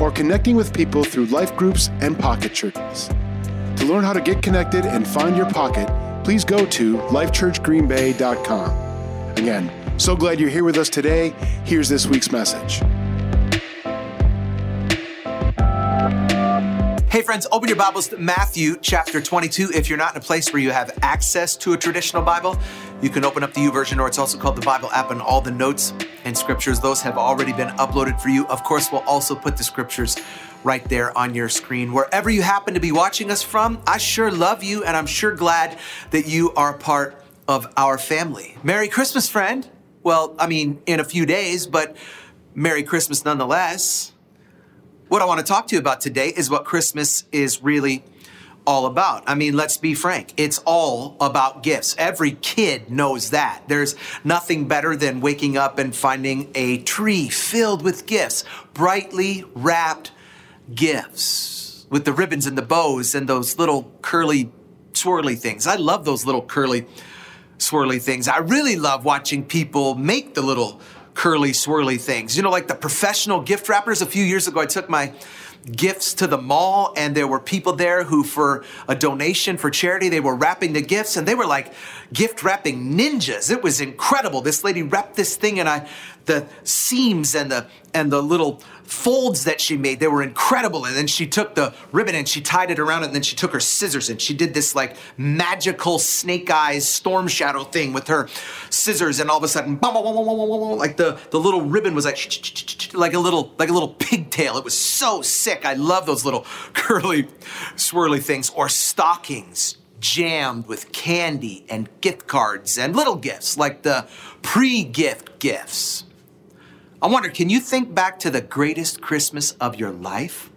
or connecting with people through life groups and pocket churches. To learn how to get connected and find your pocket, please go to lifechurchgreenbay.com. Again, so glad you're here with us today. Here's this week's message. Hey, friends, open your Bibles to Matthew chapter 22. If you're not in a place where you have access to a traditional Bible, you can open up the YouVersion, or it's also called the Bible app, and all the notes and scriptures, those have already been uploaded for you. Of course, we'll also put the scriptures right there on your screen. Wherever you happen to be watching us from, I sure love you, and I'm sure glad that you are part of our family. Merry Christmas, friend. Well, I mean, in a few days, but Merry Christmas nonetheless. What I want to talk to you about today is what Christmas is really all about. I mean, let's be frank. It's all about gifts. Every kid knows that. There's nothing better than waking up and finding a tree filled with gifts, brightly wrapped gifts with the ribbons and the bows and those little curly swirly things. I love those little curly swirly things. I really love watching people make the little curly swirly things. You know, like the professional gift wrappers. A few years ago, I took my gifts to the mall and there were people there who for a donation for charity they were wrapping the gifts and they were like gift wrapping ninjas. It was incredible. This lady wrapped this thing and i the seams and the and the little folds that she made they were incredible. And then she took the ribbon and she tied it around it and then she took her scissors and she did this like magical snake eyes storm shadow thing with her scissors. And all of a sudden like the the little ribbon was like like a little like a little pigtail. It was so sick. I love those little curly swirly things. Or stockings jammed with candy and gift cards and little gifts like the pre-gift gifts I wonder, can you think back to the greatest Christmas of your life?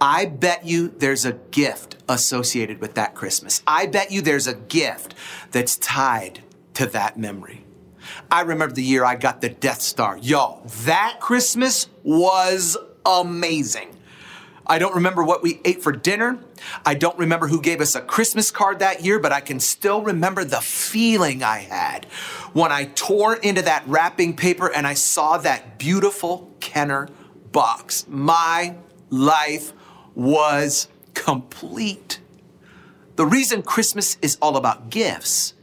I bet you there's a gift associated with that Christmas. I bet you there's a gift that's tied to that memory. I remember the year I got the Death Star. Y'all, that Christmas was amazing. I don't remember what we ate for dinner. I don't remember who gave us a Christmas card that year, but I can still remember the feeling I had when I tore into that wrapping paper and I saw that beautiful Kenner box. My life was complete. The reason Christmas is all about gifts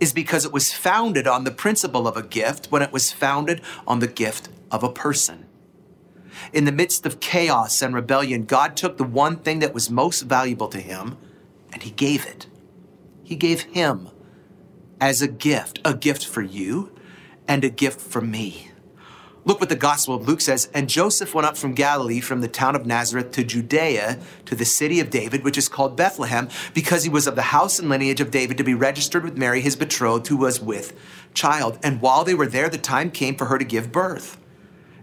is because it was founded on the principle of a gift when it was founded on the gift of a person. In the midst of chaos and rebellion, God took the one thing that was most valuable to him and he gave it. He gave him as a gift, a gift for you and a gift for me. Look what the Gospel of Luke says. And Joseph went up from Galilee, from the town of Nazareth to Judea, to the city of David, which is called Bethlehem, because he was of the house and lineage of David to be registered with Mary, his betrothed, who was with child. And while they were there, the time came for her to give birth.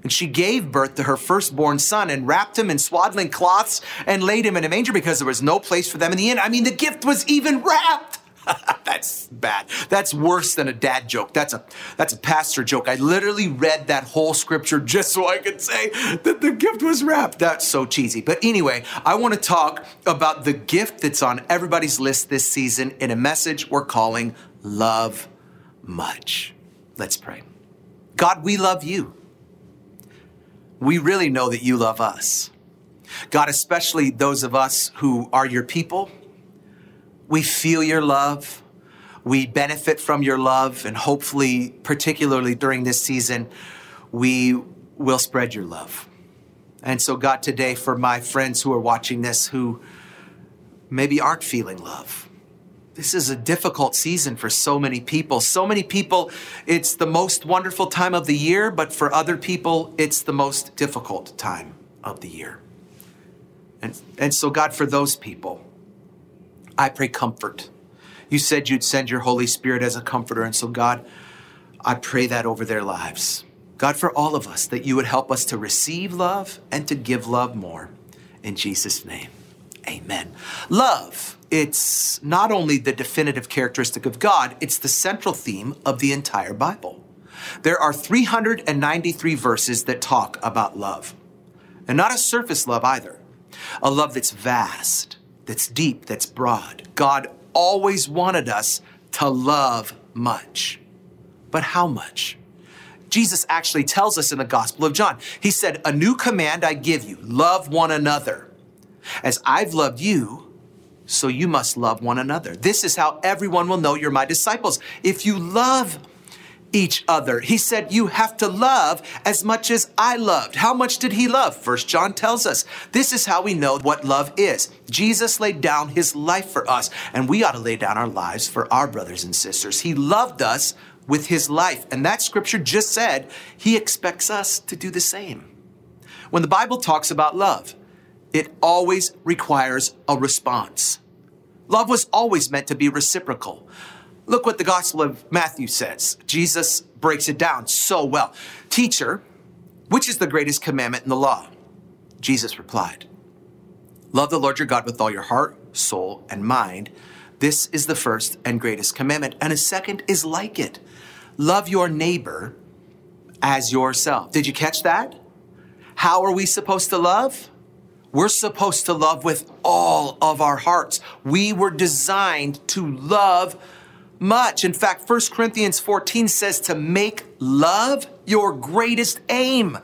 And she gave birth to her firstborn son and wrapped him in swaddling cloths and laid him in a manger because there was no place for them in the inn. I mean, the gift was even wrapped. that's bad. That's worse than a dad joke. That's a that's a pastor joke. I literally read that whole scripture just so I could say that the gift was wrapped. That's so cheesy. But anyway, I want to talk about the gift that's on everybody's list this season in a message we're calling Love Much. Let's pray. God, we love you we really know that you love us. God, especially those of us who are your people, we feel your love. We benefit from your love, and hopefully, particularly during this season, we will spread your love. And so, God, today, for my friends who are watching this who maybe aren't feeling love, this is a difficult season for so many people. So many people, it's the most wonderful time of the year, but for other people, it's the most difficult time of the year. And, and so, God, for those people, I pray comfort. You said you'd send your Holy Spirit as a comforter. And so, God, I pray that over their lives. God, for all of us, that you would help us to receive love and to give love more. In Jesus' name, amen. Love, it's not only the definitive characteristic of God, it's the central theme of the entire Bible. There are 393 verses that talk about love, and not a surface love either. A love that's vast, that's deep, that's broad. God always wanted us to love much. But how much? Jesus actually tells us in the Gospel of John. He said, A new command I give you love one another. As I've loved you, so you must love one another. This is how everyone will know you're my disciples. If you love each other. He said, You have to love as much as I loved. How much did he love? First John tells us. This is how we know what love is. Jesus laid down his life for us, and we ought to lay down our lives for our brothers and sisters. He loved us with his life. And that scripture just said he expects us to do the same. When the Bible talks about love, it always requires a response. Love was always meant to be reciprocal. Look what the Gospel of Matthew says. Jesus breaks it down so well. Teacher, which is the greatest commandment in the law? Jesus replied, Love the Lord your God with all your heart, soul, and mind. This is the first and greatest commandment. And a second is like it love your neighbor as yourself. Did you catch that? How are we supposed to love? We're supposed to love with all of our hearts. We were designed to love much. In fact, 1 Corinthians 14 says to make love your greatest aim.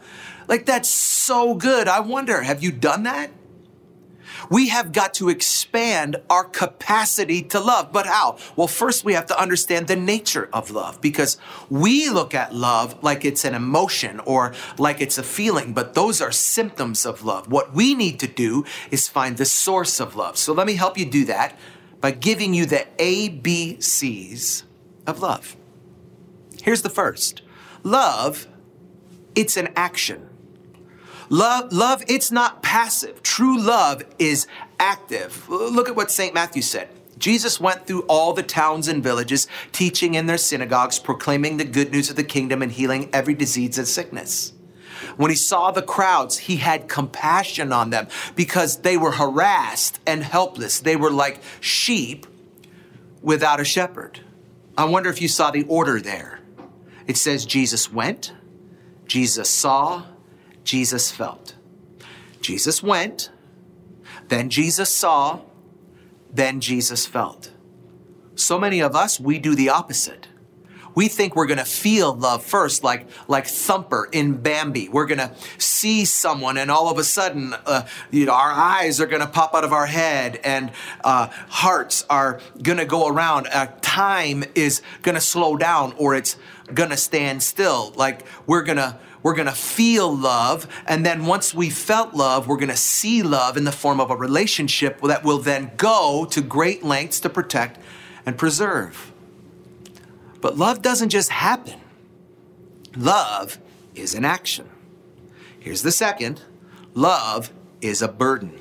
Like that's so good. I wonder, have you done that? We have got to expand our capacity to love. But how? Well, first we have to understand the nature of love because we look at love like it's an emotion or like it's a feeling, but those are symptoms of love. What we need to do is find the source of love. So let me help you do that by giving you the ABCs of love. Here's the first love, it's an action. Love, love, it's not passive. True love is active. Look at what St. Matthew said. Jesus went through all the towns and villages, teaching in their synagogues, proclaiming the good news of the kingdom and healing every disease and sickness. When he saw the crowds, he had compassion on them because they were harassed and helpless. They were like sheep without a shepherd. I wonder if you saw the order there. It says Jesus went, Jesus saw, Jesus felt. Jesus went, then Jesus saw, then Jesus felt. So many of us, we do the opposite. We think we're to feel love first, like, like Thumper in Bambi. We're to see someone and all of a sudden, uh, you know, our eyes are to pop out of our head and uh, hearts are to go around. Uh, time is to slow down or it's to stand still. Like we're to we're going to feel love. And then once we felt love, we're going to see love in the form of a relationship that will then go to great lengths to protect and preserve. But love doesn't just happen, love is an action. Here's the second love is a burden,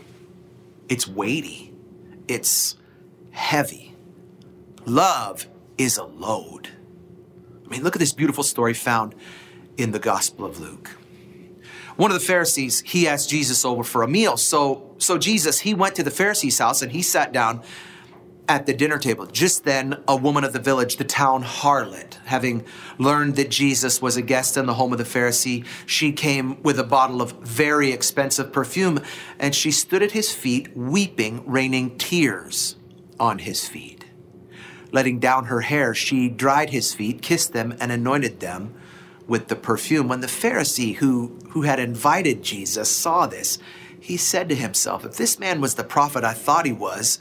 it's weighty, it's heavy. Love is a load. I mean, look at this beautiful story found in the Gospel of Luke. One of the Pharisees, he asked Jesus over for a meal. So, so Jesus, he went to the Pharisee's house and he sat down at the dinner table. Just then, a woman of the village, the town harlot, having learned that Jesus was a guest in the home of the Pharisee, she came with a bottle of very expensive perfume and she stood at his feet, weeping, raining tears on his feet. Letting down her hair, she dried his feet, kissed them, and anointed them with the perfume. When the Pharisee who, who had invited Jesus saw this, he said to himself, If this man was the prophet I thought he was,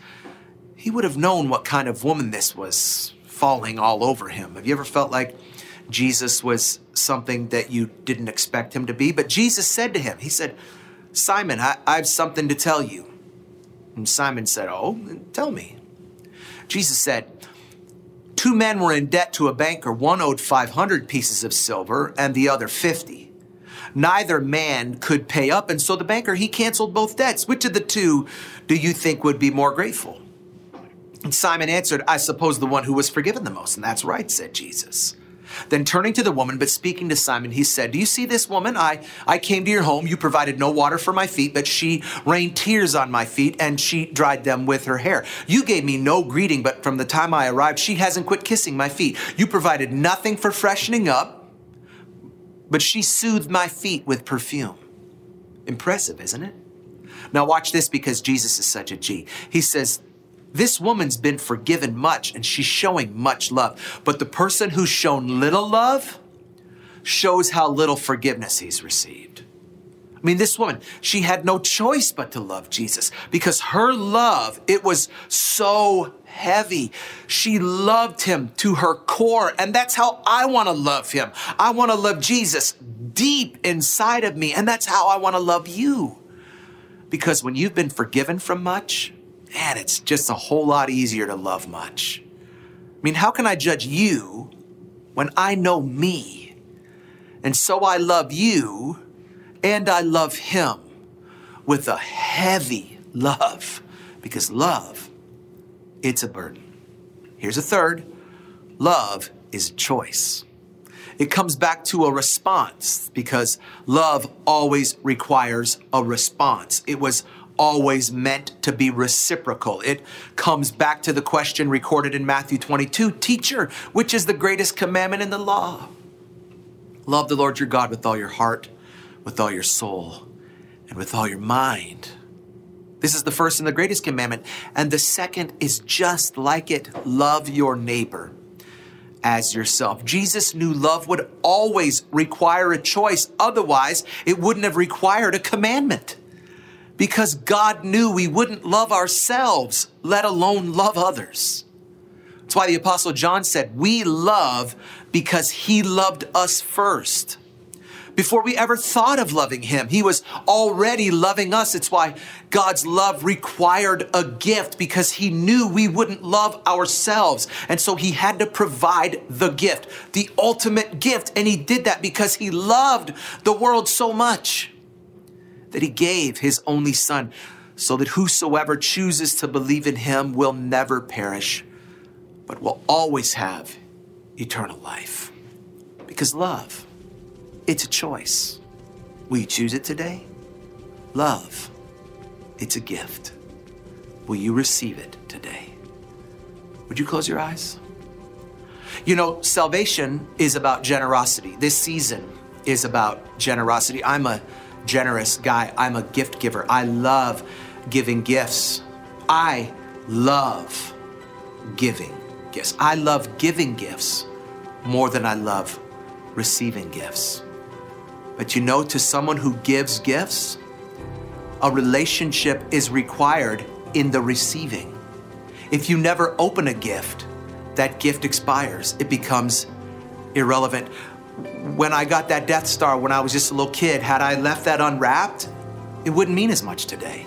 he would have known what kind of woman this was falling all over him. Have you ever felt like Jesus was something that you didn't expect him to be? But Jesus said to him, He said, Simon, I, I have something to tell you. And Simon said, Oh, tell me. Jesus said, Two men were in debt to a banker. One owed 500 pieces of silver and the other 50. Neither man could pay up, and so the banker, he canceled both debts. Which of the two do you think would be more grateful? And Simon answered, I suppose the one who was forgiven the most. And that's right, said Jesus. Then turning to the woman, but speaking to Simon, he said, Do you see this woman? I, I came to your home. You provided no water for my feet, but she rained tears on my feet and she dried them with her hair. You gave me no greeting, but from the time I arrived, she hasn't quit kissing my feet. You provided nothing for freshening up, but she soothed my feet with perfume. Impressive, isn't it? Now, watch this because Jesus is such a G. He says, this woman's been forgiven much and she's showing much love. But the person who's shown little love shows how little forgiveness he's received. I mean, this woman, she had no choice but to love Jesus because her love, it was so heavy. She loved him to her core. And that's how I want to love him. I want to love Jesus deep inside of me. And that's how I want to love you. Because when you've been forgiven from much, man, it's just a whole lot easier to love much. I mean, how can I judge you when I know me? And so I love you and I love him with a heavy love because love, it's a burden. Here's a third love is a choice. It comes back to a response because love always requires a response. It was always meant to be reciprocal. It comes back to the question recorded in Matthew 22 Teacher, which is the greatest commandment in the law? Love the Lord your God with all your heart, with all your soul, and with all your mind. This is the first and the greatest commandment. And the second is just like it love your neighbor as yourself. Jesus knew love would always require a choice, otherwise, it wouldn't have required a commandment because God knew we wouldn't love ourselves, let alone love others. That's why the Apostle John said, We love because he loved us first. Before we ever thought of loving him, he was already loving us. It's why God's love required a gift because he knew we wouldn't love ourselves. And so he had to provide the gift, the ultimate gift. And he did that because he loved the world so much that he gave his only son, so that whosoever chooses to believe in him will never perish, but will always have eternal life. Because love, it's a choice. Will you choose it today? Love, it's a gift. Will you receive it today? Would you close your eyes? You know, salvation is about generosity. This season is about generosity. I'm a generous guy. I'm a gift giver. I love giving gifts. I love giving gifts. I love giving gifts more than I love receiving gifts. But you know, to someone who gives gifts, a relationship is required in the receiving. If you never open a gift, that gift expires, it becomes irrelevant when I got that Death Star when I was just a little kid, had I left that unwrapped, it wouldn't mean as much today.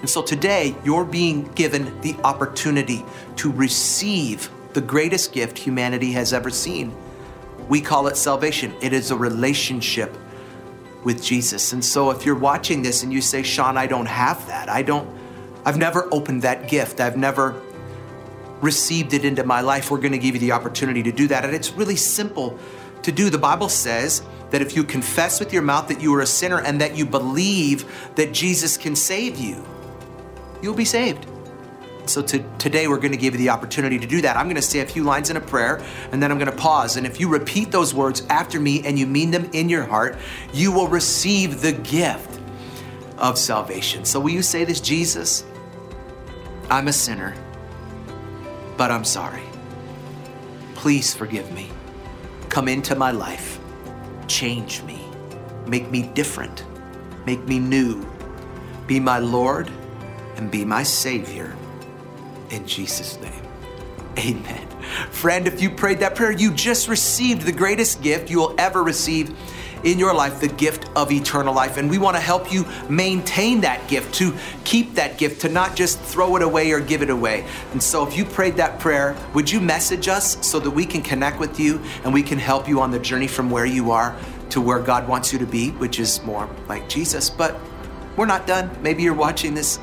And so today, you're being given the opportunity to receive the greatest gift humanity has ever seen. We call it salvation. It is a relationship with Jesus. And so if you're watching this and you say, Sean, I don't have that, I don't, I've never opened that gift, I've never received it into my life, we're going to give you the opportunity to do that. And it's really simple to do. The Bible says that if you confess with your mouth that you are a sinner and that you believe that Jesus can save you, you'll be saved. So to, today we're going to give you the opportunity to do that. I'm going to say a few lines in a prayer and then I'm going to pause. And if you repeat those words after me and you mean them in your heart, you will receive the gift of salvation. So will you say this, Jesus? I'm a sinner, but I'm sorry. Please forgive me. Come into my life, change me, make me different, make me new. Be my Lord and be my Savior. In Jesus' name, amen. Friend, if you prayed that prayer, you just received the greatest gift you will ever receive in your life the gift of eternal life. And we want to help you maintain that gift, to keep that gift, to not just throw it away or give it away. And so if you prayed that prayer, would you message us so that we can connect with you and we can help you on the journey from where you are to where God wants you to be, which is more like Jesus. But we're not done. Maybe you're watching this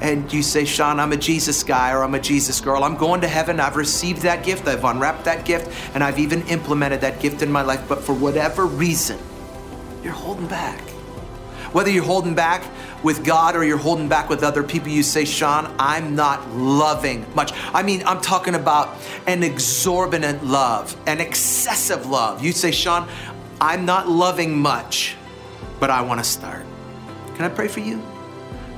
and you say, Sean, I'm a Jesus guy or I'm a Jesus girl. I'm going to heaven. I've received that gift. I've unwrapped that gift, and I've even implemented that gift in my life. But for whatever reason, you're holding back. Whether you're holding back with God or you're holding back with other people, you say, Sean, I'm not loving much. I mean, I'm talking about an exorbitant love, an excessive love. You say, Sean, I'm not loving much, but I want to start. Can I pray for you?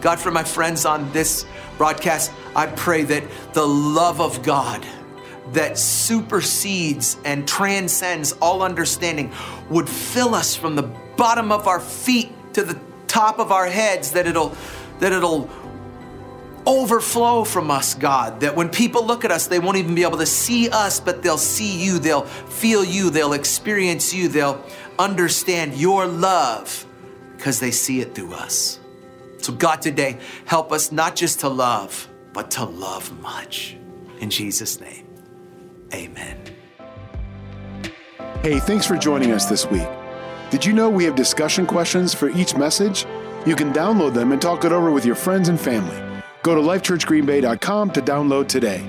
God, for my friends on this broadcast, I pray that the love of God that supersedes and transcends all understanding would fill us from the bottom of our feet to the top of our heads that it'll that it'll overflow from us god. That when people look at us they won't even be able to see us but they'll see you. They'll feel you. They'll experience you. They'll understand your love because they see it through us. So god today help us not just to love but to love much. In jesus name amen. Hey, thanks for joining us this week. Did you know we have discussion questions for each message? You can download them and talk it over with your friends and family. Go to lifechurchgreenbay.com to download today.